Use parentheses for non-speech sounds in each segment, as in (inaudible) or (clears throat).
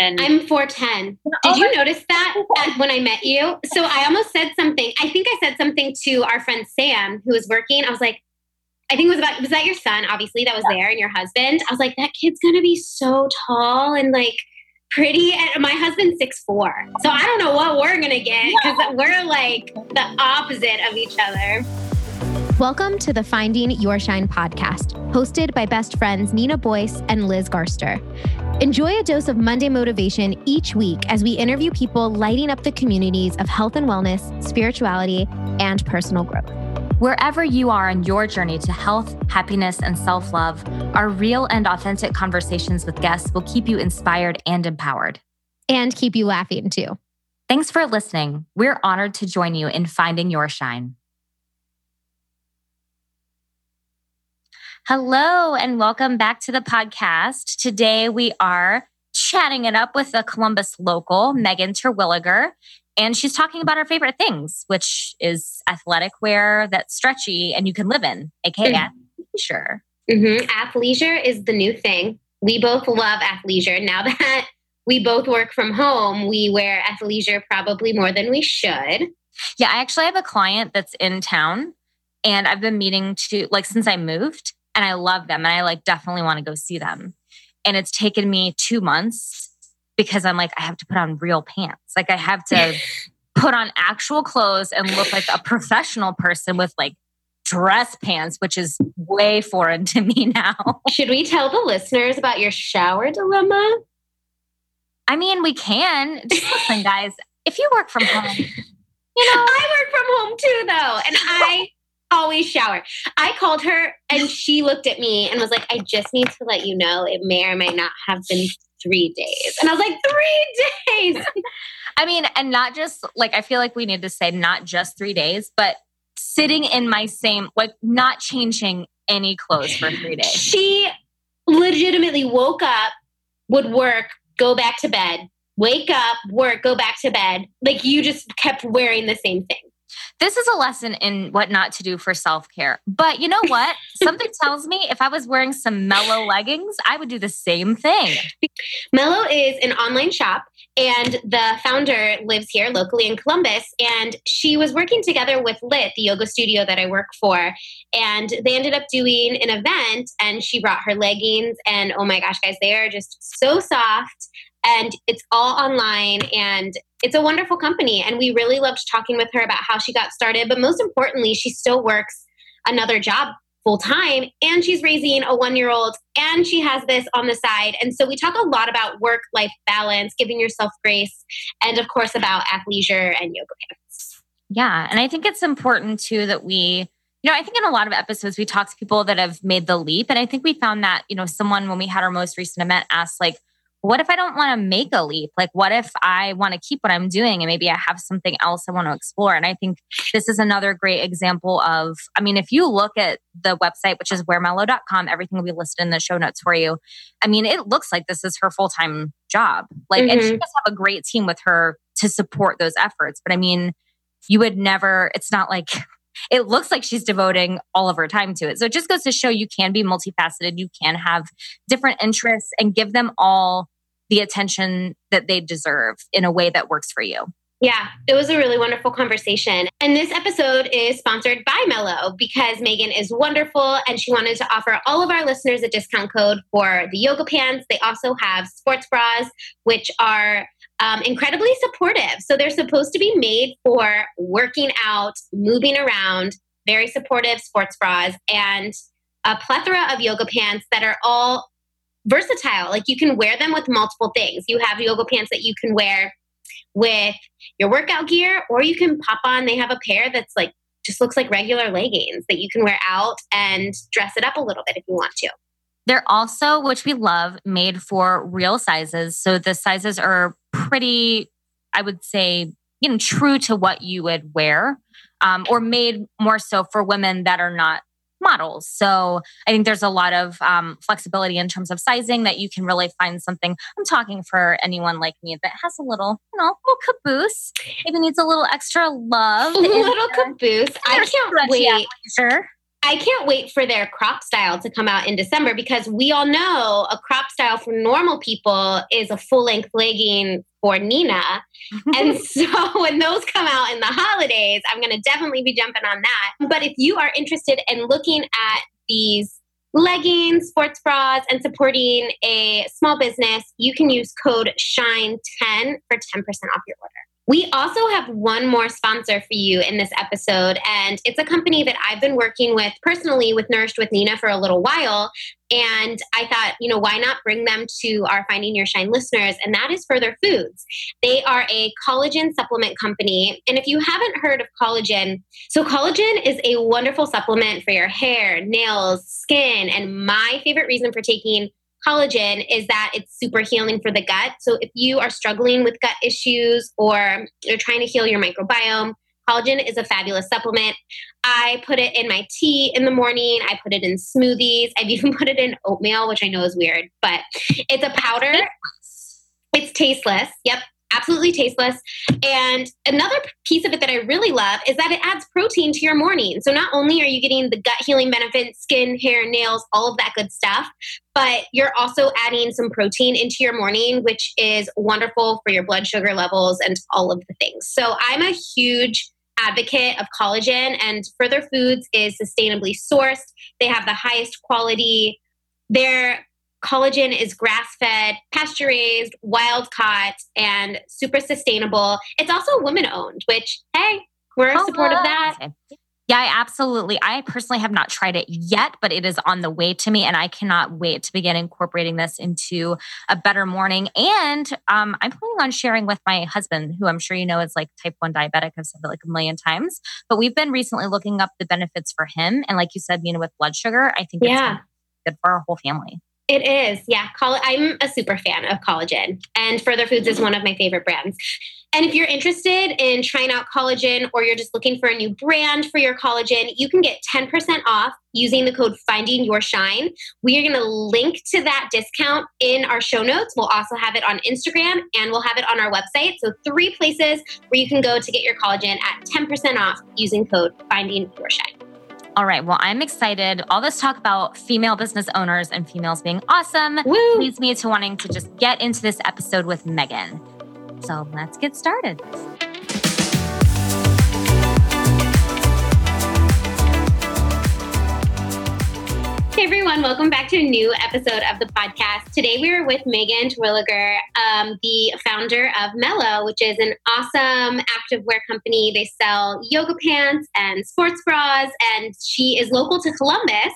And I'm 4'10. Did you notice that when I met you? So I almost said something. I think I said something to our friend Sam, who was working. I was like, I think it was about, was that your son, obviously, that was there and your husband? I was like, that kid's going to be so tall and like pretty. And my husband's six four. So I don't know what we're going to get because we're like the opposite of each other. Welcome to the Finding Your Shine podcast, hosted by best friends Nina Boyce and Liz Garster. Enjoy a dose of Monday motivation each week as we interview people lighting up the communities of health and wellness, spirituality, and personal growth. Wherever you are in your journey to health, happiness, and self love, our real and authentic conversations with guests will keep you inspired and empowered. And keep you laughing too. Thanks for listening. We're honored to join you in finding your shine. Hello, and welcome back to the podcast. Today we are chatting it up with a Columbus local, Megan Terwilliger, and she's talking about her favorite things, which is athletic wear that's stretchy and you can live in, aka Mhm. athleisure. Mm-hmm. Athleisure is the new thing. We both love athleisure. Now (laughs) that we both work from home, we wear athleisure probably more than we should. Yeah, I actually have a client that's in town and I've been meeting to like since I moved and I love them and I like definitely want to go see them. And it's taken me 2 months because I'm like I have to put on real pants. Like I have to (laughs) put on actual clothes and look like a professional person with like dress pants, which is way foreign to me (laughs) now. Should we tell the listeners about your shower dilemma? I mean, we can. Just listen, guys. If you work from home, you know, (laughs) I work from home too, though, and I always shower. I called her and she looked at me and was like, I just need to let you know it may or may not have been three days. And I was like, three (laughs) days. I mean, and not just like I feel like we need to say not just three days, but sitting in my same like not changing any clothes for three days. She legitimately woke up, would work, go back to bed, wake up, work, go back to bed. Like you just kept wearing the same thing. This is a lesson in what not to do for self care. But you know what? (laughs) Something tells me if I was wearing some mellow leggings, I would do the same thing. Mellow is an online shop, and the founder lives here locally in Columbus. And she was working together with Lit, the yoga studio that I work for. And they ended up doing an event, and she brought her leggings. And oh my gosh, guys, they are just so soft. And it's all online, and it's a wonderful company. And we really loved talking with her about how she got started. But most importantly, she still works another job full time and she's raising a one year old and she has this on the side. And so we talk a lot about work life balance, giving yourself grace, and of course about athleisure and yoga pants. Yeah. And I think it's important too that we, you know, I think in a lot of episodes we talk to people that have made the leap. And I think we found that, you know, someone when we had our most recent event asked, like, what if I don't want to make a leap? Like, what if I want to keep what I'm doing and maybe I have something else I want to explore? And I think this is another great example of, I mean, if you look at the website, which is wearmellow.com, everything will be listed in the show notes for you. I mean, it looks like this is her full time job. Like, and she Mhm. does have a great team with her to support those efforts. But I mean, you would never, it's not like, it looks like she's devoting all of her time to it. So it just goes to show you can be multifaceted, you can have different interests and give them all the attention that they deserve in a way that works for you. Yeah, it was a really wonderful conversation. And this episode is sponsored by Mellow because Megan is wonderful and she wanted to offer all of our listeners a discount code for the yoga pants. They also have sports bras, which are um, incredibly supportive. So they're supposed to be made for working out, moving around, very supportive sports bras, and a plethora of yoga pants that are all versatile. Like you can wear them with multiple things. You have yoga pants that you can wear with your workout gear, or you can pop on. They have a pair that's like just looks like regular leggings that you can wear out and dress it up a little bit if you want to. They're also, which we love, made for real sizes. So the sizes are pretty, I would say, you know, true to what you would wear, um, or made more so for women that are not models. So I think there's a lot of um, flexibility in terms of sizing that you can really find something. I'm talking for anyone like me that has a little, you know, little caboose, maybe needs a little extra love. A little caboose. I can't wait. athleisure. I can't wait for their crop style to come out in December because we all know a crop style for normal people is a full length legging for Nina. (laughs) and so (laughs) when those come out in the holidays, I'm going to definitely be jumping on that. But if you are interested in looking at these leggings, sports bras, and supporting a small business, you can use code SHINE10 for 10% off your order. We also have one more sponsor for you in this episode, and it's a company that I've been working with personally with Nourished with Nina for a little while. And I thought, you know, why not bring them to our Finding Your Shine listeners? And that is Further Foods. They are a collagen supplement company. And if you haven't heard of collagen, so collagen is a wonderful supplement for your hair, nails, skin. And my favorite reason for taking collagen is that it's super healing for the gut. So if you are struggling with gut issues or you're trying to heal your microbiome, collagen is a fabulous supplement. I put it in my tea in the morning. I put it in smoothies. I've (laughs) even put it in oatmeal, which I know is weird, but it's a powder. It's tasteless. Yep absolutely tasteless. And another piece of it that I really love is that it adds protein to your morning. So not only are you getting the gut healing benefits, skin, hair, nails, all of that good stuff, but you're also adding some protein into your morning, which is wonderful for your blood sugar levels and all of the things. So I'm a huge advocate of collagen and Further Foods is sustainably sourced. They have the highest quality. Their collagen is grass fed, pasture raised, wild caught, and super sustainable. It's also woman owned, which, hey, we're in support of that. Yeah, I absolutely. I personally have not tried it yet, but it is on the way to me, and I cannot wait to begin incorporating this into a better morning. And um, I'm planning on sharing with my husband, who I'm sure you know is like type 1 diabetic. I've said it like a million times, but we've been recently looking up the benefits for him. And like you said, you know, with blood sugar, I think yeah. it's good for our whole family. It is, yeah. Coll- I'm a super fan of collagen, and Further Foods is one of my favorite brands. And if you're interested in trying out collagen or you're just looking for a new brand for your collagen, you can get 10% off using the code Finding Your Shine. We are going to link to that discount in our show notes. We'll also have it on Instagram and we'll have it on our website. So, three places where you can go to get your collagen at 10% off using code Finding Your Shine. All right. Well, I'm excited. All this talk about female business owners and females being awesome Woo! leads me to wanting to just get into this episode with Megan. So let's get started. Hey everyone, welcome back to a new episode of the podcast. Today we are with Megan Terwilliger, um, the founder of Mellow, which is an awesome activewear company. They sell yoga pants and sports bras, and she is local to Columbus,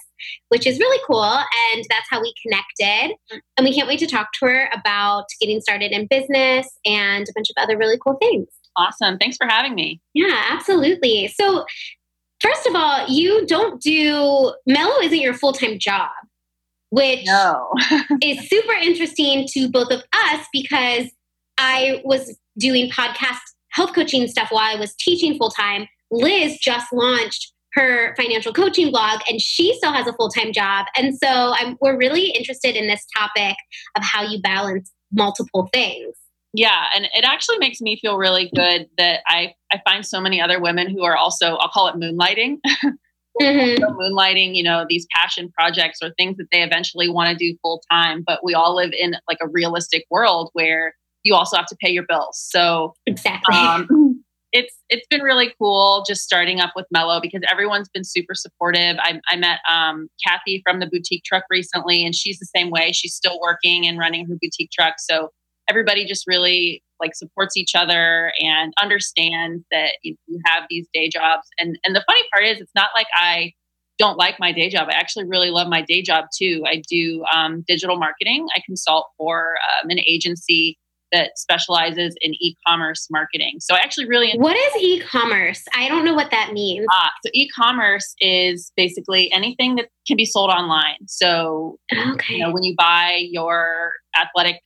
which is really cool. And that's how we connected. And we can't wait to talk to her about getting started in business and a bunch of other really cool things. Awesome. Thanks for having me. Yeah, absolutely. So, First of all, you don't do Mellow isn't your full time job, which no. (laughs) is super interesting to both of us because I was doing podcast health coaching stuff while I was teaching full time. Liz just launched her financial coaching blog and she still has a full time job. And so I'm, we're really interested in this topic of how you balance multiple things. Yeah, and it actually makes me feel really good that I I find so many other women who are also I'll call it moonlighting. (laughs) Mm-hmm. moonlighting, you know, these passion projects or things that they eventually want to do full time, but we all live in like a realistic world where you also have to pay your bills. So exactly. Um, it's it's been really cool just starting up with Mellow because everyone's been super supportive. I, I met um, Kathy from the boutique truck recently, and she's the same way. She's still working and running her boutique truck. So everybody just really like supports each other and understands that you, have these day jobs. And and the funny part is, it's not like I don't like my day job. I actually really love my day job too. I do um, digital marketing. I consult for um, an agency that specializes in e-commerce marketing. So I actually really What is e-commerce? I don't know what that means. Uh, so e-commerce is basically anything that can be sold online. So okay. you know when you buy your athletic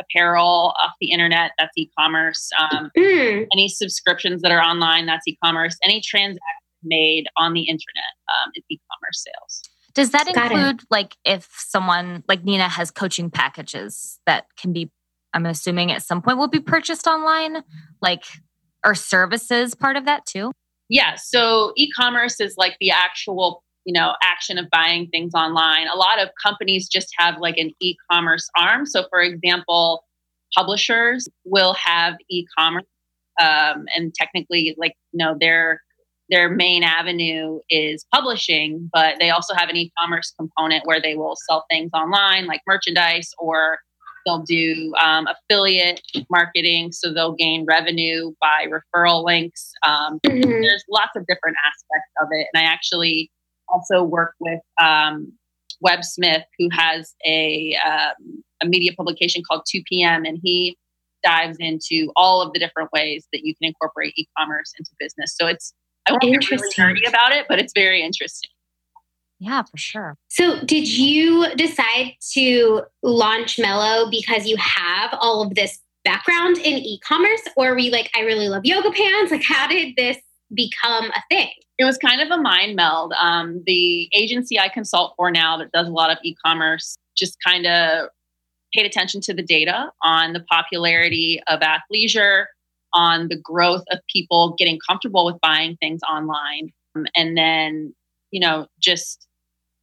apparel off the internet, that's e-commerce. Um, mm. Any subscriptions that are online, that's e-commerce. Any transaction made on the internet um, is e-commerce sales. Does that Got include it. like if someone like Nina has coaching packages that can be, I'm assuming at some point will be purchased online, like are services part of that too? Yeah. So e-commerce is like the actual you know action of buying things online. A lot of companies just have like an e-commerce arm. So for example publishers will have e-commerce um, and technically like you know their their main avenue is publishing but they also have an e-commerce component where they will sell things online like merchandise or they'll do um, affiliate marketing. So they'll gain revenue by referral links. Um, mm-hmm. there's lots of different aspects of it. And i actually also work with um, Web Smith who has a, um, a media publication called 2pm and he dives into all of the different ways that you can incorporate e-commerce into business. So it's I won't get really nerdy about it, but it's very interesting. Yeah, for sure. So, did you decide to launch Mellow because you have all of this background in e-commerce, or were you like, I really love yoga pants? Like, how did this become a thing? It was kind of a mind meld. Um, the agency I consult for now that does a lot of e-commerce just kind of paid attention to the data on the popularity of athleisure, on the growth of people getting comfortable with buying things online. Um, and then, you know, just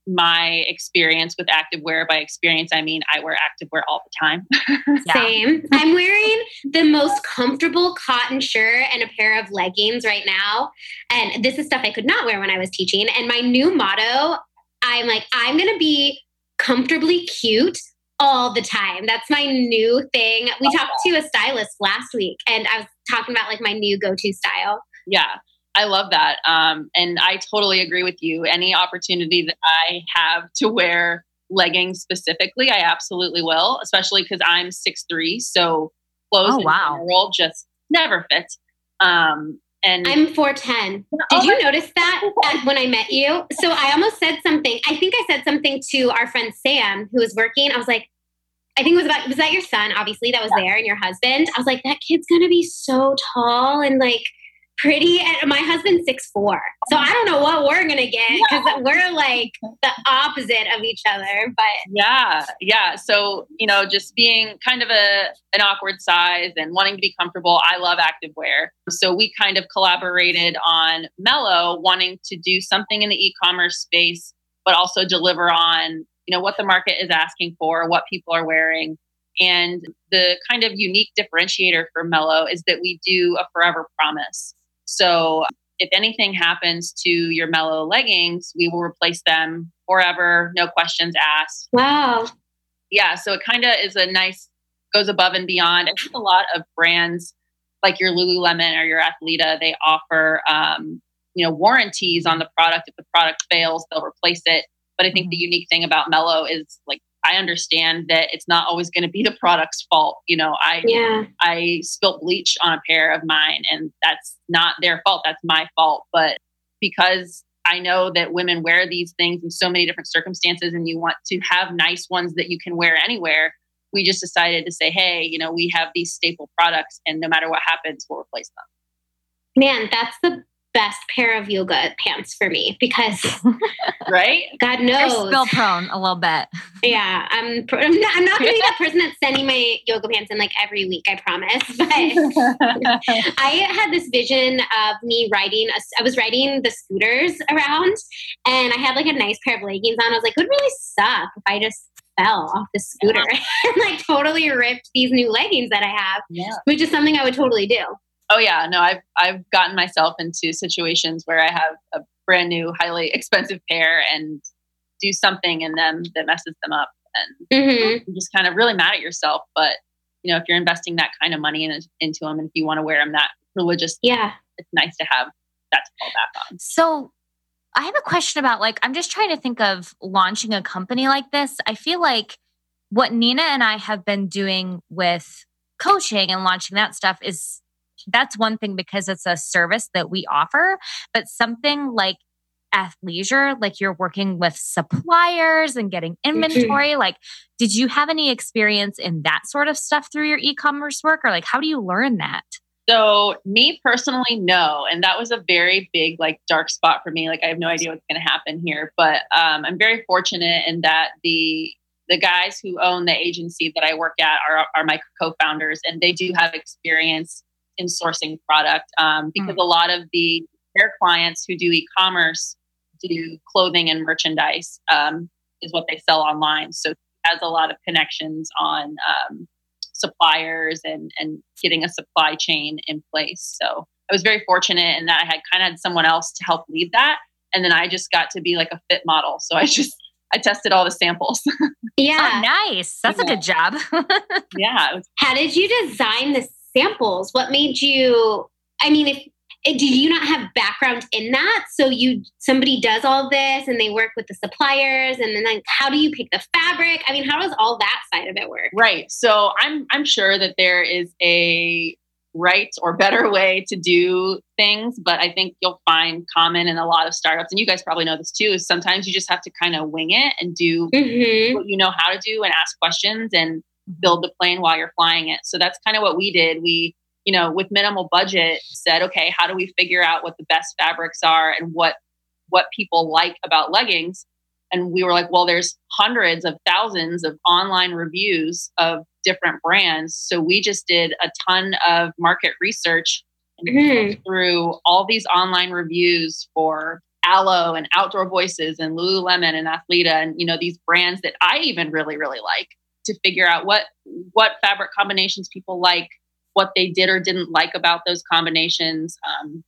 my experience with activewear. By experience, I mean I wear activewear all the time. (laughs) yeah. Same. I'm wearing the most comfortable cotton shirt and a pair of leggings right now. And this is stuff I could not wear when I was teaching. And my new motto I'm like, I'm going to be comfortably cute all the time. That's my new thing. We talked to a stylist last week and I was talking about like my new go to style. Yeah, I love that. Um, and I totally agree with you. Any opportunity that I have to wear leggings specifically, I absolutely will, especially because I'm six three. So clothes oh, wow. in general just never fit. Um, and I'm 4'10. Did oh you notice that (laughs) when I met you? So I almost said something. I think I said something to our friend Sam, who was working. I was like, I think it was about, was that your son, obviously, that was yeah. there and your husband? I was like, that kid's going to be so tall and like pretty. And my husband's six four, so I don't know what we're gonna get because yeah. we're like the opposite of each other. But yeah, yeah. So you know, just being kind of a an awkward size and wanting to be comfortable. I love activewear, so we kind of collaborated on Mellow, wanting to do something in the e-commerce space, but also deliver on you know what the market is asking for, what people are wearing. And the kind of unique differentiator for Mellow is that we do a forever promise. So if anything happens to your mellow leggings, we will replace them forever, no questions asked. Wow. Yeah. So it kind of is a nice, goes above and beyond. I think a lot of brands like your Lululemon or your Athleta, they offer, um, you know, warranties on the product. If the product fails, they'll replace it. But I think mm-hmm. the unique thing about Mellow is like I understand that it's not always going to be the product's fault. You know, I yeah. I spilt bleach on a pair of mine and that's not their fault. That's my fault. But because I know that women wear these things in so many different circumstances and you want to have nice ones that you can wear anywhere, we just decided to say, hey, you know, we have these staple products and no matter what happens, we'll replace them. Man, that's the best pair of yoga pants for me because (laughs) right? God knows. They're spill prone a little bit. Yeah i'm i'm not, I'm not gonna be that (laughs) person that's sending my yoga pants in like every week i promise but (laughs) i had this vision of me riding a, i was riding the scooters around and i had like a nice pair of leggings on. I was like it would really suck if i just fell off the scooter yeah. and like totally ripped these new leggings that i have yeah. which is something i would totally do Oh yeah, no, I've I've gotten myself into situations where I have a brand new, highly (laughs) expensive pair and do something in them that messes them up, and mm-hmm. you just kind of really mad at yourself. But you know, if you're investing that kind of money in, into them, and if you want to wear them that religious, yeah, it's nice to have that to fall back on. So. I have a question about like I'm just trying to think of launching a company like this. I feel like what Nina and I have been doing with coaching and launching that stuff is that's one thing because it's a service that we offer. But something like athleisure, like you're working with suppliers and getting mm-hmm. inventory, mm-hmm. like did you have any experience in that sort of stuff through your e-commerce work or like how do you learn that? So, me personally, no. And that was a very big, like, dark spot for me. Like, I have no idea what's going to happen here. But um, I'm very fortunate in that the the guys who own the agency that I work at are, are my co-founders, and they do have experience in sourcing product um, because mm. a lot of the their clients who do e-commerce do clothing and merchandise, um, is what they sell online. So has a lot of connections on um, suppliers and and getting a supply chain in place. So I was very fortunate in that I had kind of had someone else to help lead that, and then I just got to be like a fit model. So I just I tested all the samples. (laughs) Yeah, oh, nice. That's yeah. a good job. (laughs) yeah. How did you design the samples? What made you? I mean, if did you not have background in that so you somebody does all this and they work with the suppliers and then like how do you pick the fabric i mean how does all that side of it work right so i'm i'm sure that there is a right or better (laughs) way to do things but i think you'll find common in a lot of startups and you guys probably know this too is sometimes you just have to kind of wing it and do mm-hmm. what you know how to do and ask questions and build the plane while you're flying it so that's kind of what we did we you know, with minimal budget, said, okay, how do we figure out what the best fabrics are and what what people like about leggings? And we were like, well, there's hundreds of thousands of online reviews of different brands. So we just did a ton of market research mm-hmm. through all these online reviews for Alo and Outdoor Voices and Lululemon and Athleta and you know these brands that I even really really like to figure out what what fabric combinations people like what they did or didn't like about those combinations, um,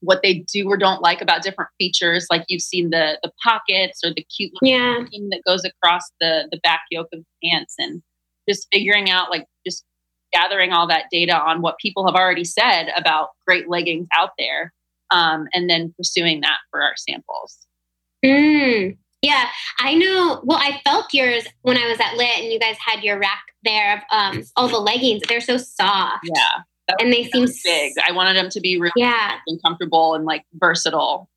what they do or don't like about different features. Like you've seen the the pockets or the cute yeah. thing that goes across the the back yoke of the pants, and just figuring out like just gathering all that data on what people have already said about great leggings out there, um, and then pursuing that for our samples. Mm. Yeah, I know. Well, I felt yours when I was at Lit, and you guys had your rack there of um, all the leggings. They're so soft. Yeah, and they seem big. I wanted them to be really yeah. and comfortable and like versatile.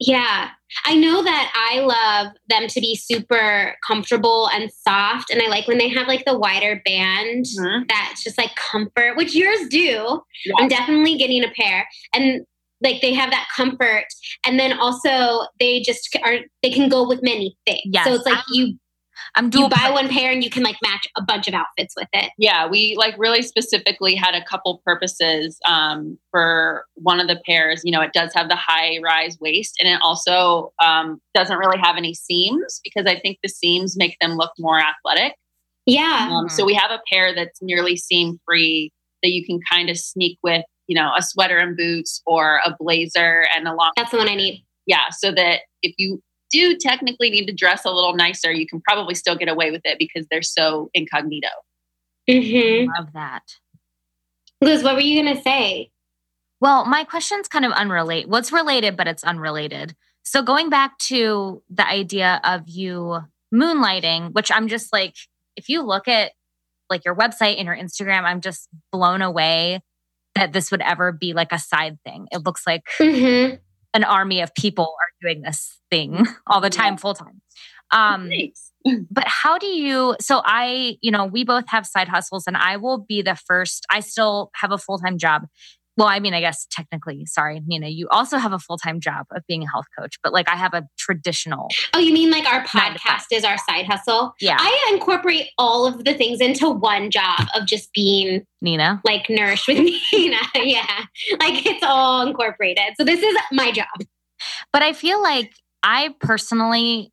Yeah, I know that I love them to be super comfortable and soft, and I like when they have like the wider band mm-hmm. that's just like comfort, which yours do. Yes. I'm definitely getting a pair, and like they have that comfort and then also they just are they can go with many things yes. so it's like I'm, you I'm you buy one pair and you can like match a bunch of outfits with it. Yeah, we like really specifically had a couple purposes um, for one of the pairs. You know, it does have the high rise waist and it also um, doesn't really have any seams because I think the seams make them look more athletic. Yeah. Um, so we have a pair that's nearly seam free that you can kind of sneak with you know, a sweater and boots or a blazer and a long. That's the one I need. Yeah. So that if you do technically need to dress a little nicer, you can probably still get away with it because they're so incognito. Mm-hmm. Love that. Liz, what were you going to say? Well, my question's kind of unrelated. What's well, related, but it's unrelated. So going back to the idea of you moonlighting, which I'm just like, if you look at like your website and your Instagram, I'm just blown away that this would ever be like a side thing. It looks like mm-hmm. an army of people are doing this thing (laughs) all the time, yeah. full time. Um, (laughs) but how do you? So I, you know, we both have side hustles, and I will be the first. I still have a full time job, well, I mean, I guess technically, sorry, Nina, you also have a full time job of being a health coach, but like I have a traditional. Oh, you mean like our podcast is our side hustle? Yeah. I incorporate all of the things into one job of just being Nina, like nourished with (laughs) Nina. yeah. Like it's all incorporated. So this is my job. But I feel like I personally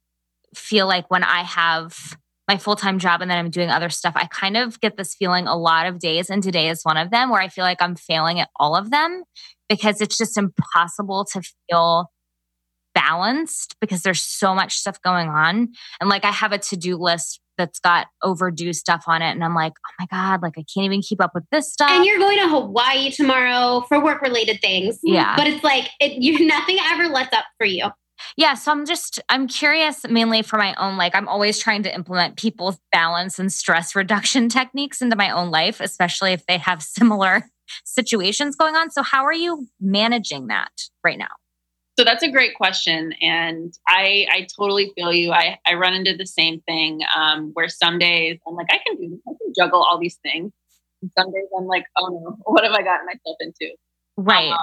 feel like when I have my full time job and then I'm doing other stuff, I kind of get this feeling a lot of days, and today is one of them where I feel like I'm failing at all of them because it's just impossible to feel balanced because there's so much stuff going on. And like I have a to do list that's got overdue stuff on it. And I'm like, oh my God, like I can't even keep up with this stuff. And you're going to Hawaii tomorrow for work related things. Yeah. But it's like, it, you, (laughs) nothing ever lets up for you. Yeah. So I'm just, I'm curious mainly for my own, like, I'm always trying to implement people's balance and stress (laughs) reduction techniques into my own life, especially if they have (laughs) similar situations going on. So, how are you managing that right now? So that's a great question, and I I totally feel you. I I run into the same thing um, where some days I'm like I can do this, I can juggle all these things. And some days I'm like, oh no, (laughs) what have I gotten myself into? Right. Um,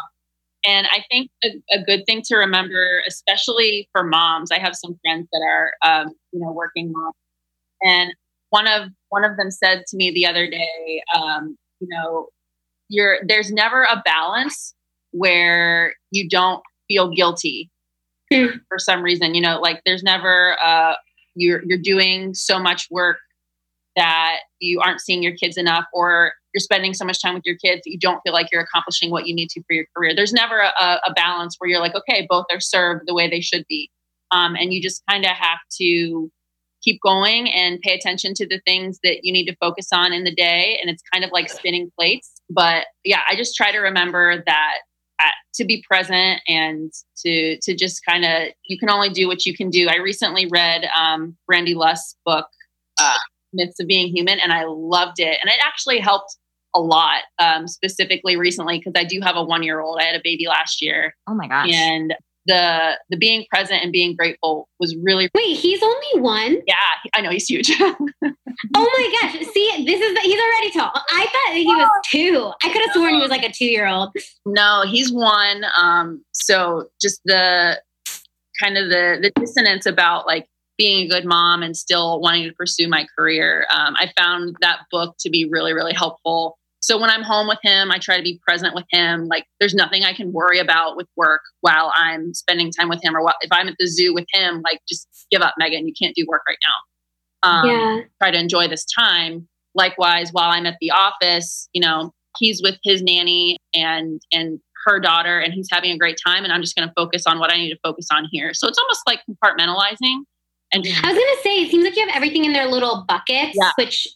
and I think a, a, good thing to remember, especially for moms, I have some friends that are, um, you know, working moms, and one of one of them said to me the other day, um, you know, you're there's never a balance where you don't feel guilty mm. for some reason. You know, like there's never uh, you're you're doing so much work that you aren't seeing your kids enough, or you're spending so much time with your kids that you don't feel like you're accomplishing what you need to for your career. There's never a, a balance where you're like, okay, both are served the way they should be, um, and you just kind of have to keep going and pay attention to the things that you need to focus on in the day. And it's kind of like spinning plates. But yeah, I just try to remember that uh, to be present and to to just kind of you can only do what you can do. I recently read um, Brandy Lust's book, uh, Myths of Being Human, and I loved it. And it actually helped a lot, um, specifically recently because I do have a one year old. I had a baby last year. Oh my gosh! And the the being present and being grateful was really wait he's only one? Yeah i know he's huge. (laughs) Oh my gosh. See this is he's already tall. I thought he was two. I could have sworn he was like a two year old no he's one. Um so just the kind of the the dissonance about like being a good mom and still wanting to pursue my career um, i found that book to be really really helpful so when I'm home with him, I try to be present with him. Like there's nothing I can worry about with work while I'm spending time with him, or what, if I'm at the zoo with him, like just give up, Megan. You can't do work right now. Um, yeah. Try to enjoy this time. Likewise, while I'm at the office, you know, he's with his nanny and and her daughter, and he's having a great time. And I'm just going to focus on what I need to focus on here. So it's almost like compartmentalizing. And I was going to say, it seems like you have everything in their little buckets, yeah. which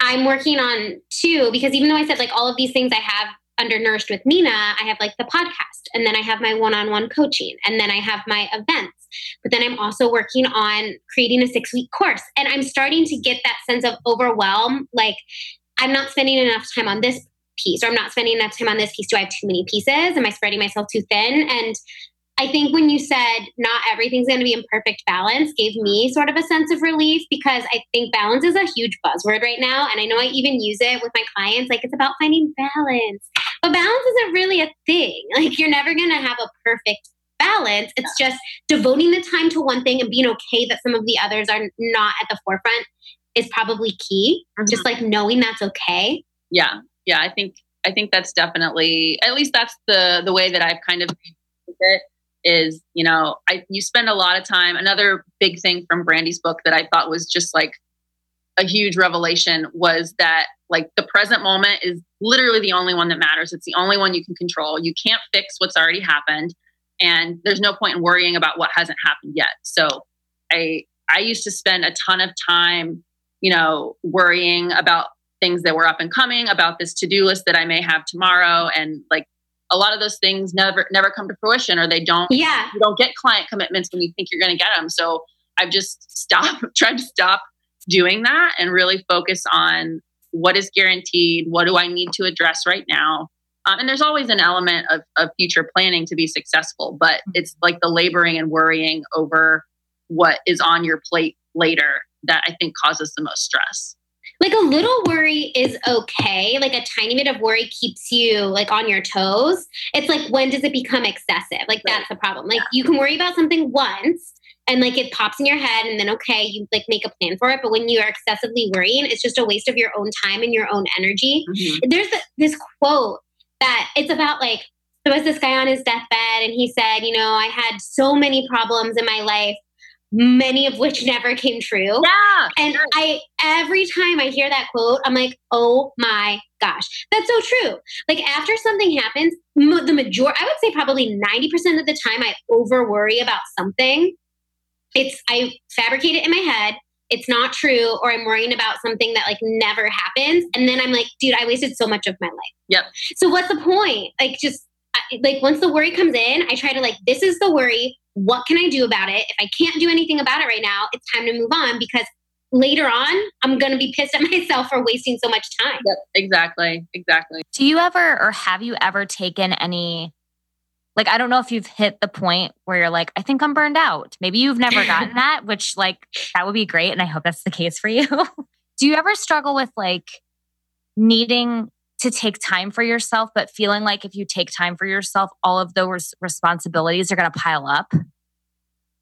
I'm working on too, because even though I said like all of these things I have under Nourished with Nina, I have like the podcast, and then I have my one on one coaching, and then I have my events. But then I'm also working on creating a six week course. And I'm starting to get that sense of overwhelm. Like, I'm not spending enough time on this piece, or I'm not spending enough time on this piece. Do I have too many pieces? Am I spreading myself too thin? And I think when you said not everything's going to be in perfect balance gave me sort of a sense of relief because I think balance is a huge buzzword right now. And I know I even use it with my clients. Like it's about finding balance. But balance isn't really a thing. (laughs) Like you're never going to have a perfect balance. It's just devoting the time to one thing and being okay that some of the others are not at the forefront is probably key. Mm-hmm. Just like knowing that's okay. Yeah. Yeah. I think I think that's definitely at least that's the the way that I've kind of it is you know I you spend a lot of time. Another big thing from Brandy's book that I thought was just like a huge revelation was that like the present moment is literally the only one that matters. It's the only one you can control. You can't fix what's already happened and there's no point in worrying about what hasn't happened yet. So I I used to spend a ton of time, you know, worrying about things that were up and coming, about this to-do list that I may have tomorrow and like a lot of those things never never come to fruition or they don't yeah. you don't get client commitments when you think you're going to get them so i've just stopped (laughs) tried to stop doing that and really focus on what is guaranteed what do i need to address right now? Um, and there's always an element of, of future planning to be successful but mm-hmm. it's like the laboring and worrying over what is on your plate later that i think causes the most stress like a little worry is okay. Like a tiny bit of worry keeps you like on your toes. It's like when does it become excessive? Like that's the problem. Like you can worry about something once and like it pops in your head and then okay, you like make a plan for it. But when you are excessively worrying, it's just a waste of your own time and your own energy. Mm-hmm. There's this quote that it's about like there was this guy on his deathbed and he said, you know, I had so many problems in my life many of which (laughs) never came true. Yeah. And. I every time I hear that quote, I'm like, "Oh my gosh. That's so true." Like after something happens, the major I would say probably 90% of the time I over worry about something. It's I fabricate it in my head. It's not true or I'm worrying about something that like never happens and then I'm like, "Dude, I wasted so much of my life." Yep. So what's the point? Like just like once the worry comes in, I try to like this is the worry what can I do about it? If I can't do anything about it right now, it's time to move on because later on, I'm going to be pissed at (laughs) myself for wasting so much time. Yep, exactly. Exactly. Do you ever, or have you ever taken any, like, I don't know if you've hit the point where you're like, I think I'm burned out. Maybe you've never (laughs) gotten that, which, like, that would be great. And I hope that's the case for you. (laughs) do you ever struggle with, like, needing to take time for yourself, but feeling like if you take time for yourself, all of those responsibilities are going to pile up?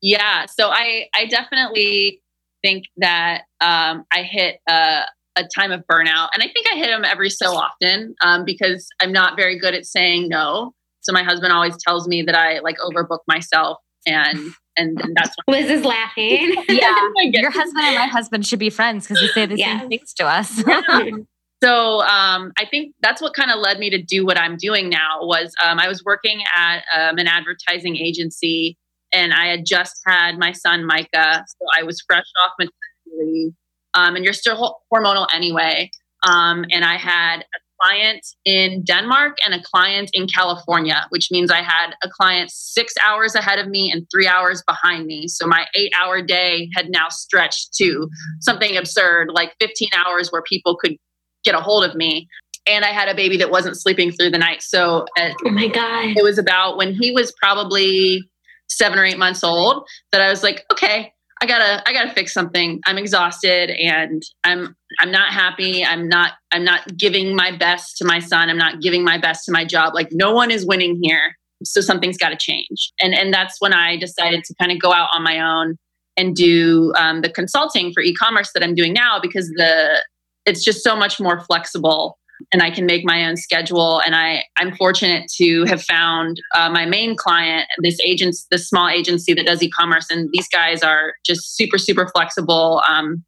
Yeah. So I, I definitely think that um, I hit a, a, time of burnout. And I think I hit them every so often um, because I'm not very good at saying no. So my husband always tells me that I like overbook myself. and and, and that's what Liz is laughing. (laughs) yeah, your husband and my husband should be friends because they say the yeah. same things to us. (laughs) so um, I think that's what kind of led me to do what I'm doing now. Was um, I was working at um, an advertising agency, and I had just had my son Micah, so I was fresh off maternity. Um, and you're still hormonal anyway. Um, and I had a client in Denmark and a client in California, which means I had a client six hours ahead of me and three hours behind me. So my eight hour day had now stretched to something absurd, like 15 hours where people could get a hold of me. And I had a baby that wasn't sleeping through the night. So, uh, oh my God. It was about when he was probably seven or eight months old that I was like, okay, I gotta I gotta fix something. I'm exhausted and I'm I'm not happy. I'm not I'm not giving my best to my son. I'm not giving my best to my job. Like no one is winning here. So something's got to change. And and that's when I decided to kind of go out on my own and do um, the consulting for e-commerce that I'm doing now because the it's just so much more flexible and I can make my own schedule. And I, I'm fortunate to have found uh, my main client, this agent, this small agency that does e-commerce, and these guys are just super, super flexible. Um,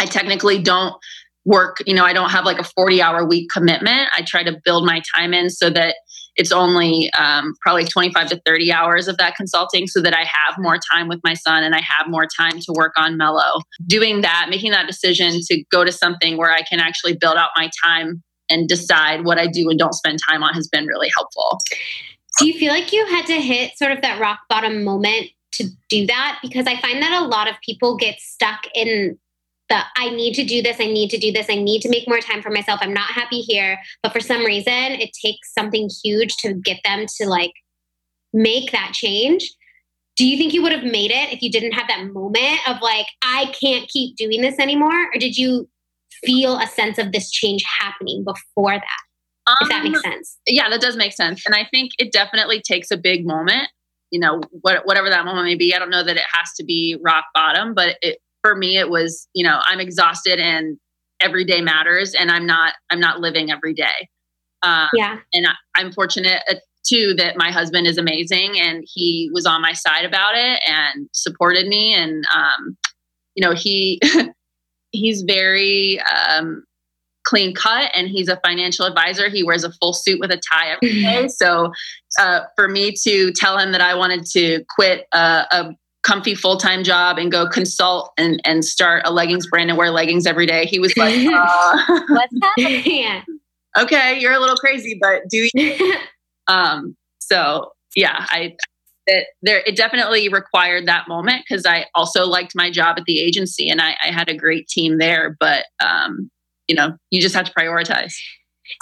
I technically don't work, you know, I don't have like a 40 hour week commitment. I try to build my time in so that it's only um, probably 25 to 30 hours of that consulting so that I have more time with my son and I have more time to work on Mellow. Doing that, making that decision to go to something where I can actually build out my time and decide what I do and don't spend time on has been really helpful. Do you feel like you had to hit sort of that rock bottom moment to do that? Because I find that a lot of people get stuck in the I need to do this, I need to do this, I need to make more time for myself. I'm not happy here. But for some reason, it takes something huge to get them to like make that change. Do you think you would have made it if you didn't have that moment of like, I can't keep doing this anymore? Or did you feel a sense of this change happening before that. Um, if that makes um, sense. Yeah, that does make sense. And I think it definitely takes a big moment, you know, what, whatever that moment may be. I don't know that it has to be rock bottom, but it, for me, it was, you know, I'm exhausted and every day matters and I'm not, I'm not living every day. Um, yeah. And I, I'm fortunate uh, too that my husband is amazing and he was on my side about it and supported me. And, um, you know, he, (laughs) he's very um, clean cut and he's a financial advisor. He wears a full suit with a tie every (laughs) mm-hmm. So uh, for me to tell him that I wanted to quit a, a comfy full time job and go consult and, and start a leggings brand and wear leggings every day, he was like, (laughs) uh, "What's happening?" (laughs) Okay, you're a little crazy, but do you? (laughs) um, so yeah, I that there it definitely required that moment because I also liked my job at the agency and I, I had a great team there. But um, you know, you just have to prioritize.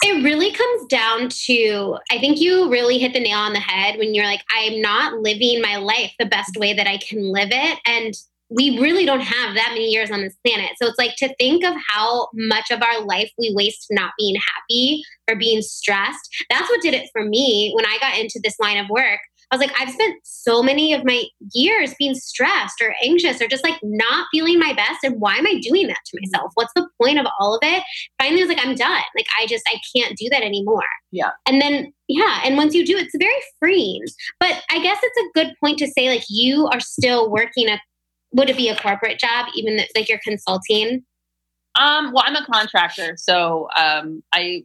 It really comes down to I think you really hit the nail on the head when you're like, I'm not living my life the best way that I can live it. And we really don't have that many years on this planet. So it's like to think of how much of our life we waste not being happy or being stressed. That's what did it for me when I got into this line of work. I was like, I've spent so many of my years being stressed or anxious or just like not feeling my best. And why am I doing that to myself? What's the point of all of it? Finally, I was like, I'm done. Like, I just, I can't do that anymore. Yeah. And then, yeah. And once you do, it's very freeing. But I guess it's a good point to say, like, you are still working a, would it be a corporate job, even like you're consulting? Um, well, I'm a contractor, so um, I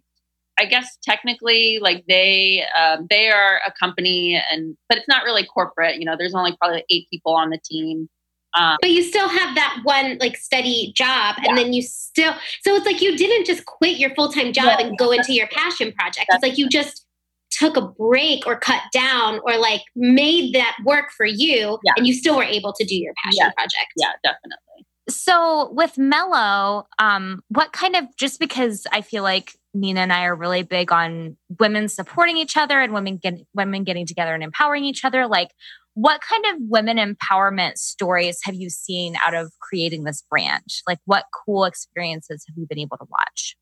I guess technically, like they um, they are a company, and but it's not really corporate. You know, there's only probably eight people on the team. Um, but you still have that one like steady job, yeah. and then you still so it's like you didn't just quit your full time job yeah, and go into your passion project. It's like you just took a break or cut down or like made that work for you, yeah. and you still were able to do your passion project. Yeah, definitely. So with Mellow, um, what kind of just because I feel like Nina and I are really big on women supporting each other and women get, women getting together and empowering each other. Like, what kind of women empowerment stories have you seen out of creating this brand? Like, what cool experiences have you been able to watch?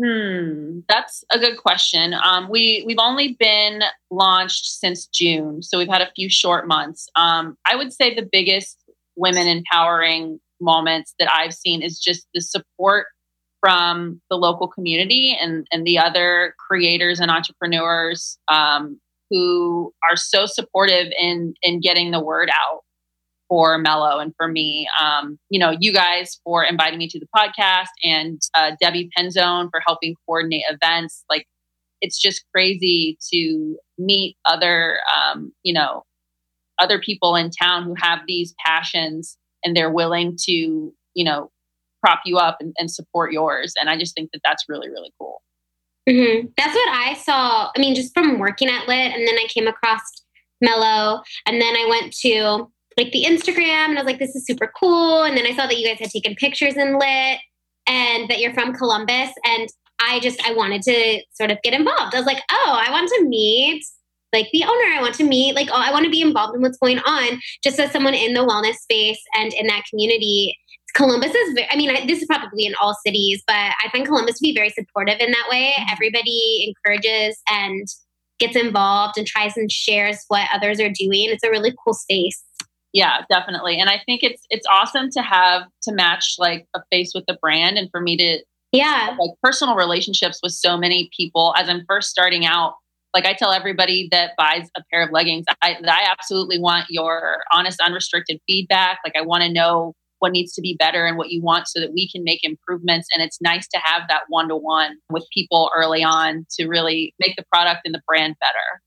Hmm, that's a good question. Um, we we've only been launched since June, so we've had a few short months. Um, I would say the biggest women empowering moments that I've seen is just the support from the local community and, and the other creators and entrepreneurs um, who are so supportive in in getting the word out for Mellow and for me. Um, you know, you guys for inviting me to the podcast and uh, Debbie Penzone for helping coordinate events. Like, it's just crazy to meet other, um, you know, other people in town who have these passions and they're willing to, you know, prop you up and, and support yours. And I just think that that's really, really cool. Mm-hmm. That's what I saw. I mean, just from working at Lit, and then I came across Mello, and then I went to like the Instagram, and I was like, "This is super cool." And then I saw that you guys had taken pictures in Lit, and that you're from Columbus, and I just I wanted to sort of get involved. I was like, "Oh, I want to meet." Like the owner, I want to meet, like, oh, I want to be involved in what's going on, just as someone in the wellness space and in that community Columbus is, I mean, this is probably in all cities, but I find Columbus to be very supportive in that way. Mm-hmm. Everybody encourages and gets involved and tries and shares what others are doing. It's a really cool space. Yeah, definitely. And I think it's it's awesome to have to match like a face with the brand and for me to yeah like personal relationships with so many people as I'm first starting out. Like I tell everybody that buys a pair of leggings, I, I absolutely want your honest, unrestricted feedback. Like I want to know what needs to be better and what you want so that we can make improvements. And it's nice to have that one to one with people early on to really make the product and the brand better.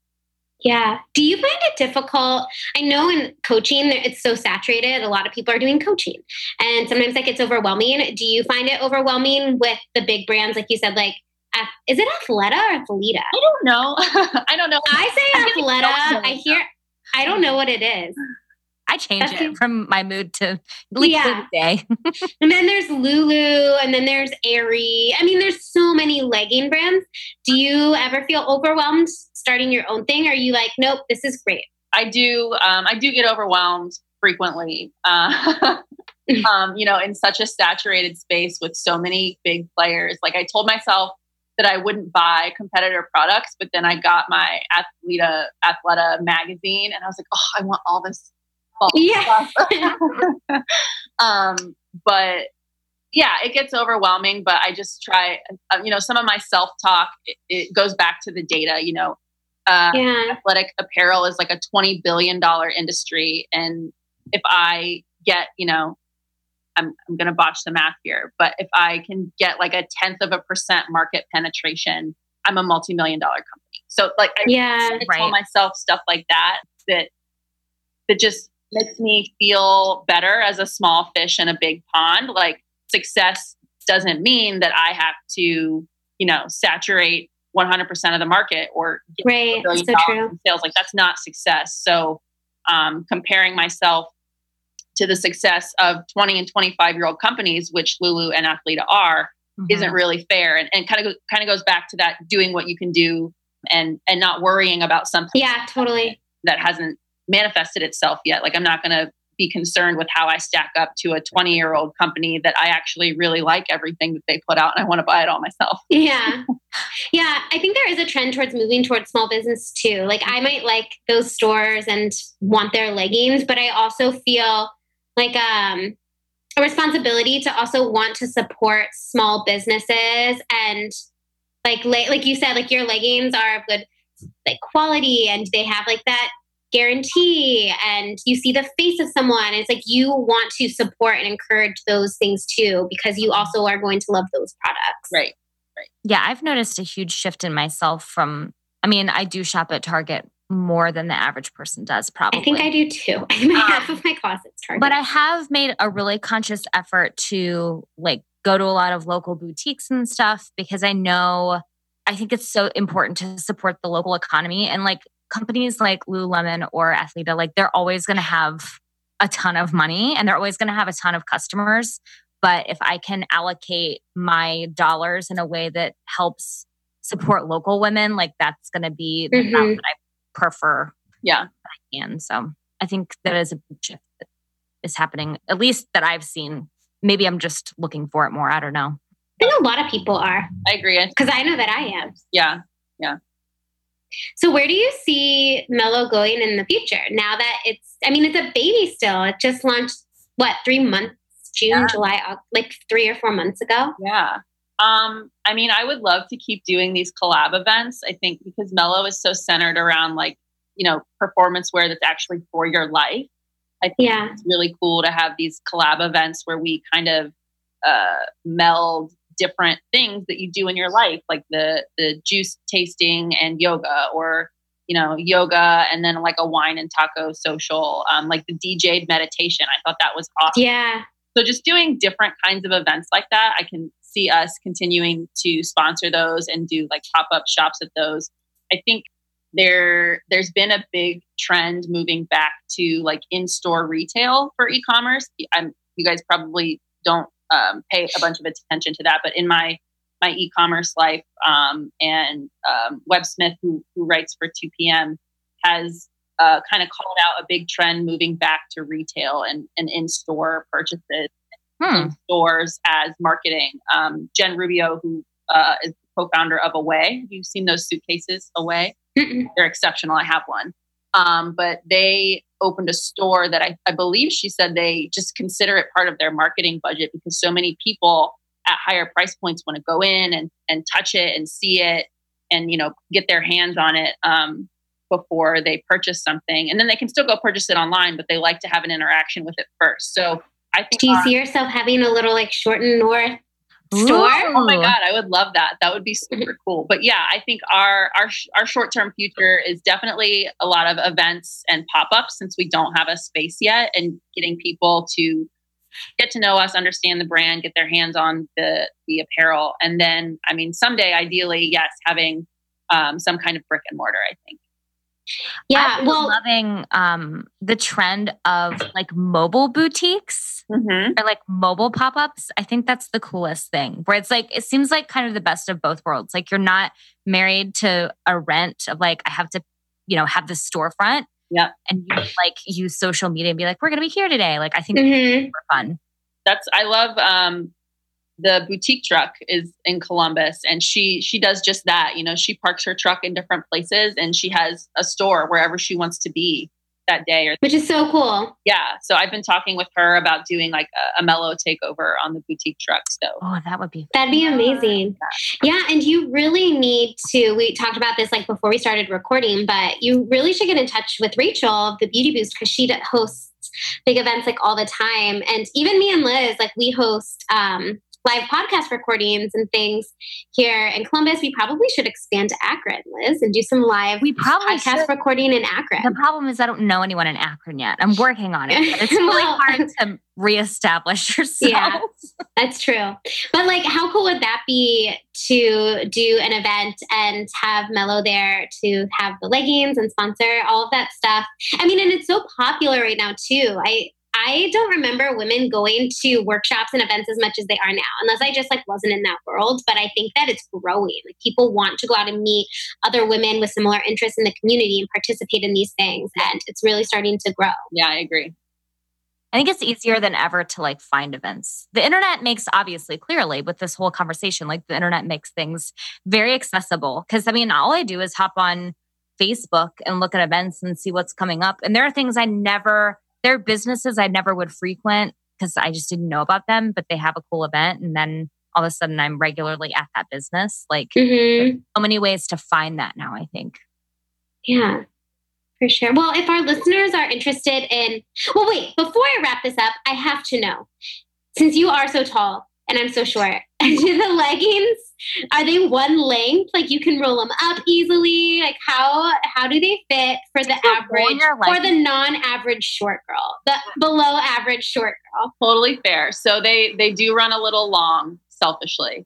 Yeah. Do you find it difficult? I know in coaching, it's so saturated. A lot of people are doing coaching, and sometimes that gets overwhelming. Do you find it overwhelming with the big brands, like you said, like is it Athleta or Athleta? I don't know. (laughs) I don't know. I say Athleta. I hear. I don't know what it is. I change That's it from my mood to leave yeah. day. (laughs) and then there's Lulu, and then there's Aerie. I mean, there's so many legging brands. Do you ever feel overwhelmed starting your own thing? Or are you like, nope, this is great? I do. Um, I do get overwhelmed frequently. Uh, (laughs) (laughs) um, you know, in such a saturated space with so many big players. Like I told myself that I wouldn't buy competitor products, but then I got my Athleta Athleta magazine, and I was like, oh, I want all this yeah. (laughs) um, but yeah, it gets overwhelming, but I just try, uh, you know, some of my self talk, it, it, goes back to the data, you know, uh, yeah. athletic apparel is like a $20 billion industry. And if I get, you know, I'm, I'm going to botch the math here, but if I can get like a tenth of a percent market penetration, I'm a multi-million dollar company. So like, I, yeah, I right. tell myself stuff like that, that, that just makes me feel better as a small fish in a big pond. Like success doesn't mean that I have to, you know, saturate 100% of the market or get right. so true. sales. Like that's not success. So um, comparing myself to the success of 20 and 25 year old companies, which Lulu and Athleta are, mm-hmm. isn't really fair. And, and kind of kind of goes back to that doing what you can do and and not worrying about something. Yeah, totally. That hasn't manifested itself yet. Like I'm not going to be concerned with how I stack up to a 20 year old company that I actually really like everything that they put out and I want to buy it all myself. Yeah. (laughs) Yeah. I think there is a trend towards moving towards small business too. Like I might like those stores and want their leggings, but I also feel like um, a responsibility to also want to support small businesses and like like you said like your leggings are of good like quality and they have like that guarantee and you see the face of someone. It's like you want to support and encourage those things too because you also are going to love those products. Right. Right. Yeah, I've noticed a huge shift in myself from I mean, I do shop at Target more than the average person does probably. I think I do too. (laughs) I mean, um, half of my closet's Target. But I have made a really conscious effort to like go to a lot of local boutiques and stuff because I know I think it's so important to support the local economy and like companies like Lululemon or Athleta, like they're always going to have a ton of money and they're always going to have a ton of customers. But if I can allocate my dollars in a way that helps support local women, like that's going to be the mm-hmm. route that I prefer. Yeah. And so I think that is a big shift that is happening, at least that I've seen. Maybe I'm just looking for it more. I don't know. I think a lot of people are. I agree. Because I know that I am. Yeah. Yeah. So where do you see Mello going in the future? Now that it's, I mean, it's a baby still. It just launched what three months, June, yeah. July, like three or four months ago. Yeah. Um, I mean, I would love to keep doing these collab events. I think because Mello is so centered around like, you know, performance wear that's actually for your life. I think Yeah. it's really cool to have these collab events where we kind of uh, meld different things that you do in your life, like the the juice tasting and yoga, or you know, yoga and then like a wine and taco social, um, like the DJ'd meditation. I thought that was awesome. Yeah. So just doing different kinds of events like that, I can see us continuing to sponsor those and do like pop up shops at those. I think there there's been a big trend moving back to like in store retail for e-commerce. I'm, you guys probably don't um, pay a bunch of attention to that, but in my my e-commerce life, um, and um, Web Smith, who who writes for 2 p.m., has uh, kind of called out a big trend moving back to retail and, and in-store purchases Hmm. in stores as marketing. Um, Jen Rubio, who uh, is co-founder of Away, you've seen those suitcases Away. Mm-mm. They're exceptional. I have one. Um, but they opened a store that I, I believe she said they just consider it part of their marketing budget because so many people at higher price points want to go in and, and touch it and see it and you know get their hands on it um, before they purchase something. And then they can still go purchase it online but they like to have an interaction with it first. So i think Do you see yourself having a little like Short North store? Oh my god, I would love that. That would be super cool. But yeah, I think our our our short term future is definitely a lot of events and pop ups since we don't have a space yet, and getting people to get to know us, understand the brand, get their hands on the the apparel, and then I mean, someday, ideally, yes, having um, some kind of brick and mortar. I think. Yeah. I'm Well, loving um, the trend of like mobile boutiques Mm-hmm. or like mobile pop-ups. I think that's the coolest thing. Where it's like it seems like kind of the best of both worlds. Like you're not married to a rent of like I have to, you know, have this storefront. Yeah, And you like use social media and be like, we're gonna be here today. Like I think it's mhm. super fun. that's I love um the boutique truck is in Columbus and she she does just that. You know, she parks her truck in different places and she has a store wherever she wants to be that day or which is so cool. yeah. So I've been talking with her about doing like a, a Mello takeover on the boutique truck. So Oh, that would be That'd be amazing. Yeah, and you really need to. We talked about this like before we started recording, but you really should get in touch with Rachel of the Beauty Boost because she hosts big events like all the time. And even me and Liz, like we host um, live podcast recordings and things here in Columbus. We probably should expand to Akron, Liz, and do some live we probably podcast should. recording in Akron. The problem is I don't know anyone in Akron yet. I'm working on it. It's (laughs) really Well- hard to reestablish (laughs) yourself. Yeah. That's true. But like, how cool would that be to do an event and have Mello there to have the leggings and sponsor all of that stuff? I mean, and it's so popular right now too. I I don't remember women going to workshops and events as much as they are now, unless I just like wasn't in that world. But I think that it's growing. Like people want to go out and meet other women with similar interests in the community and participate in these things, and it's really starting to grow. yeah, I agree. I think it's easier than ever to like find events. The internet makes obviously clearly with this whole conversation, like the internet makes things very accessible. Cause I mean, all I do is hop on Facebook and look at events and see what's coming up. And there are things I never, there are businesses I never would frequent because I just didn't know about them, but they have a cool event. And then all of a sudden I'm regularly at that business. Like hmm so many ways to find that now, I think. Yeah, for sure. Well, if our listeners are interested in, well, wait, before I wrap this up, I have to know since you are so tall and I'm so short, (laughs) do the leggings are they one length? Like you can roll them up easily? Like how how do they fit for the You can roll average or the non-average short girl, the below average short girl? Totally fair. So they they do run a little long, selfishly.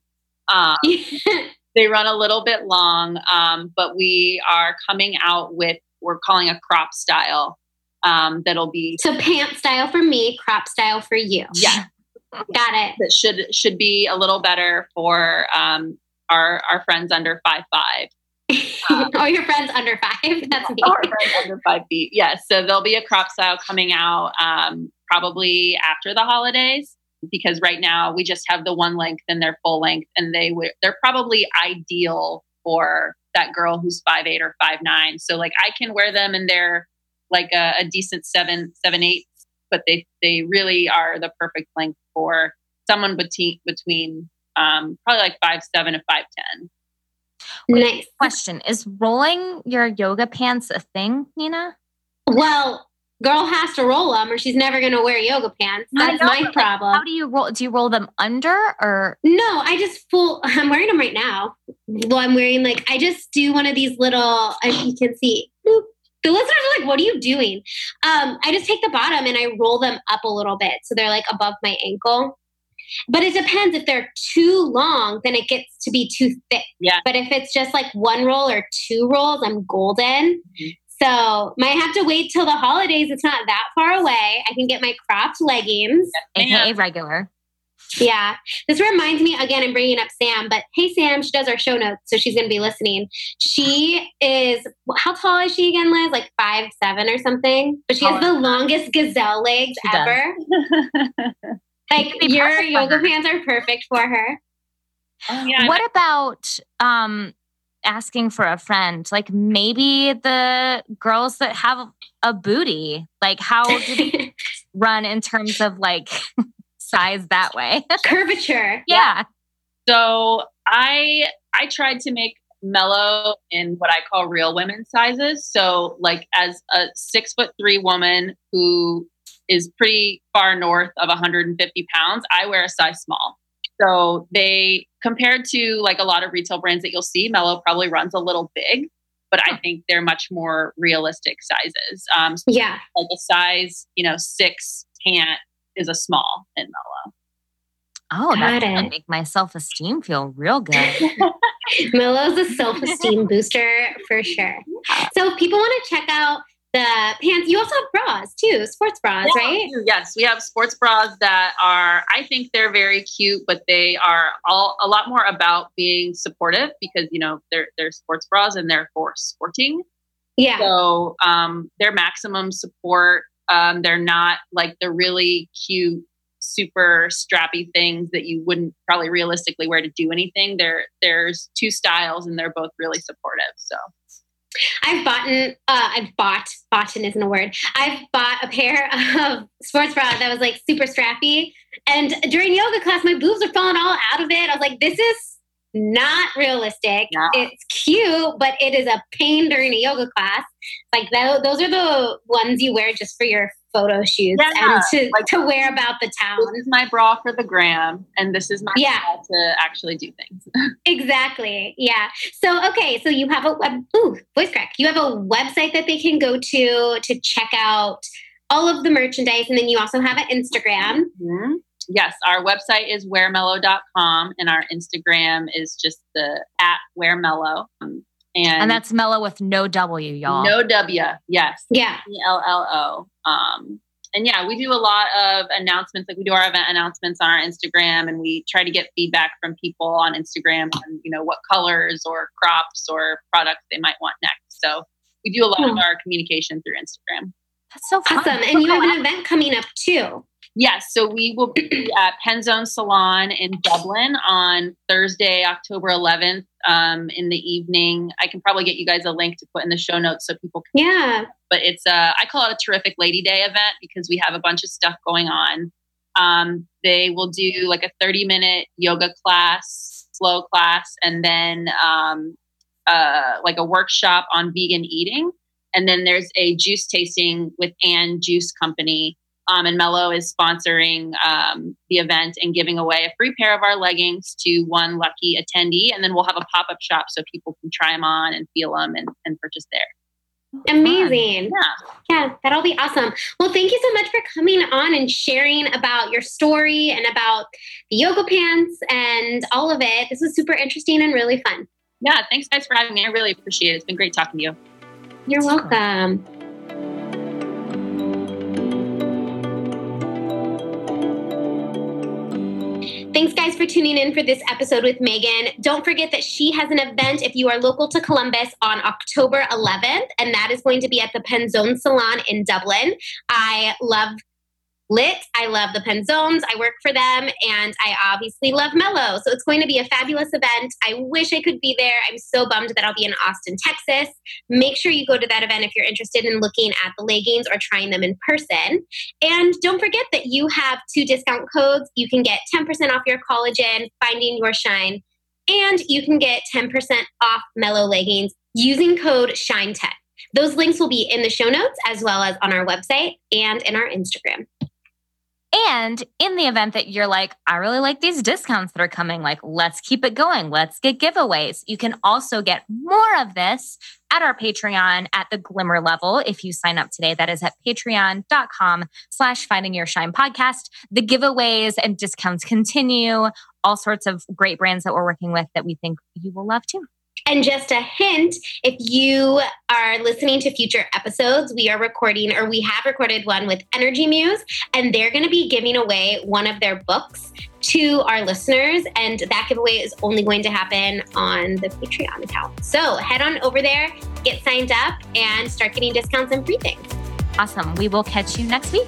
Um, (laughs) they run a little bit long, um, but we are coming out with we're calling a crop style um, that'll be so pant style for me, crop style for you. yeah Got it. that should should be a little better for um, our our friends under five five. (laughs) or your friends under five. (laughs) That's me. Our friends under five feet. Yes, so there'll be a crop style coming out um, probably after the holidays because right now we just have the one length and they're full length and they would they're probably ideal for that girl who's five eight or five nine. So like I can wear them and they're like a, a decent seven seven eight, but they they really are the perfect length for someone between between um, probably like five seven to five ten. Nice. Question Is rolling your yoga pants a thing, Nina? Well, girl has to roll them or she's never going to wear yoga pants. That's my like, problem. How do you roll? Do you roll them under or? No, I just full. (laughs) I'm wearing them right now. Well, I'm wearing like I just do one of these little. As you can see, boop. The listeners are like, "What are you doing?" Um, I just take the bottom and I roll them up a little bit so they're like above my ankle. But it depends. If they're too long, then it gets to be too thick. Yeah. But if it's just like one roll or two rolls, I'm golden. Mhm. So might have to wait till the holidays. It's not that far away. I can get my cropped leggings. AKA regular. Yeah. This reminds me again, I'm bringing up Sam, but hey, Sam, she does our show notes, so she's going to be listening. She is, how tall is she again, Liz? Like five, seven or something? But she has the longest gazelle legs She ever. (laughs) Like, your yoga pants are perfect for her. Oh, yeah, What about um asking for a friend? Like maybe the girls that have a booty, like how do they (laughs) run in terms of like (laughs) size that way? (laughs) Curvature. yeah. So I I tried to make Mello in what I call real women sizes. So like as a six foot three woman who is pretty far north of 150 pounds, I wear a size small. So they compared to like a lot of retail brands that you'll see, Mello probably runs a little big, but I think they're much more realistic sizes. Um, so Yeah. like a size, you know, six pant is a small in Mello. Oh, that's Got gonna make my self esteem feel real good. (laughs) Mello's a self esteem booster for sure. So if people want to check out the pants, you also have bras too, sports bras, Yeah, right? Yes, we have sports bras that are. I think they're very cute, but they are all a lot more about being supportive because you know they're they're sports bras and they're for sporting. Yeah. So um, they're maximum support. Um, they're not like the really cute, super strappy things that you wouldn't probably realistically wear to do anything. There, there's two styles, and they're both really supportive. So I've bought, uh, I've bought, bought isn't a word. I've bought a pair (laughs) of sports bras that was like super strappy. And during yoga class, my boobs are falling all out of it. I was like, this is not realistic. No. It's cute, but it is a pain during a yoga class. Like tho- those are the ones you wear just for your photo shoots Yeah, and to, like- to wear about the town. this is my bra for the gram, and this is my Yeah. bra to actually do things. (laughs) Exactly. Yeah. So okay, so you have a web ooh, voice crack. You have a website that they can go to to check out all of the merchandise and then you also have an Instagram. Mhm. Yes, our website is wearmello.com and our Instagram is just the at wearmellow. Um, and, and that's Mello with no W, y'all. no W. Yes. Yeah. E L L O. Um, and yeah, we do a lot of announcements. Like we do our event announcements on our Instagram, and we try to get feedback from people on Instagram on you know what colors or crops or products they might want next. So we do a lot of Hmm. our communication through Instagram. That's so fun. Awesome. And you have an event coming up too. Yes, so we will be (clears throat) at Penzone Salon in Dublin on Thursday, October 11th um, in the evening. I can probably get you guys a link to put in the show notes so people can. Yeah. But it's a, I call it a terrific Lady Day event because we have a bunch of stuff going on. Um, they will do like a 30 minute yoga class, slow class, and then um, uh, like a workshop on vegan eating. And then there's a juice tasting with Ann Juice Company. Um, and Mello is sponsoring um, the event and giving away a free pair of our leggings to one lucky attendee. And then we'll have a pop up shop so people can try them on and feel them and, and purchase there. Amazing. Yeah. Yeah, that'll be awesome. Well, thank you so much for coming on and sharing about your story and about the yoga pants and all of it. This was super interesting and really fun. Yeah. Thanks, guys, for having me. I really appreciate it. It's been great talking to you. You're welcome. Thanks, guys, for tuning in for this episode with Megan. Don't forget that she has an event if you are local to Columbus on October 11th, and that is going to be at the Penzone Salon in Dublin. I love lit. I love the Penzones. I work for them and I obviously love Mello. So it's going to be a fabulous event. I wish I could be there. I'm so bummed that I'll be in Austin, Texas. Make sure you go to that event if you're interested in looking at the leggings or trying them in person. And don't forget that you have two discount codes. You can get 10% off your collagen, finding your shine, and you can get 10% off Mello leggings using code SHINE10. Those links will be in the show notes as well as on our website and in our Instagram. And in the event that you're like, I really like these discounts that are coming, like, let's keep it going. Let's get giveaways. You can also get more of this at our Patreon at the glimmer level. If you sign up today, that is at patreon.com slash finding your shine podcast. The giveaways and discounts continue. All sorts of great brands that we're working with that we think you will love too. And just a hint if you are listening to future episodes, we are recording or we have recorded one with Energy Muse, and they're going to be giving away one of their books to our listeners. And that giveaway is only going to happen on the Patreon account. So head on over there, get signed up, and start getting discounts and free things. Awesome. We will catch you next week.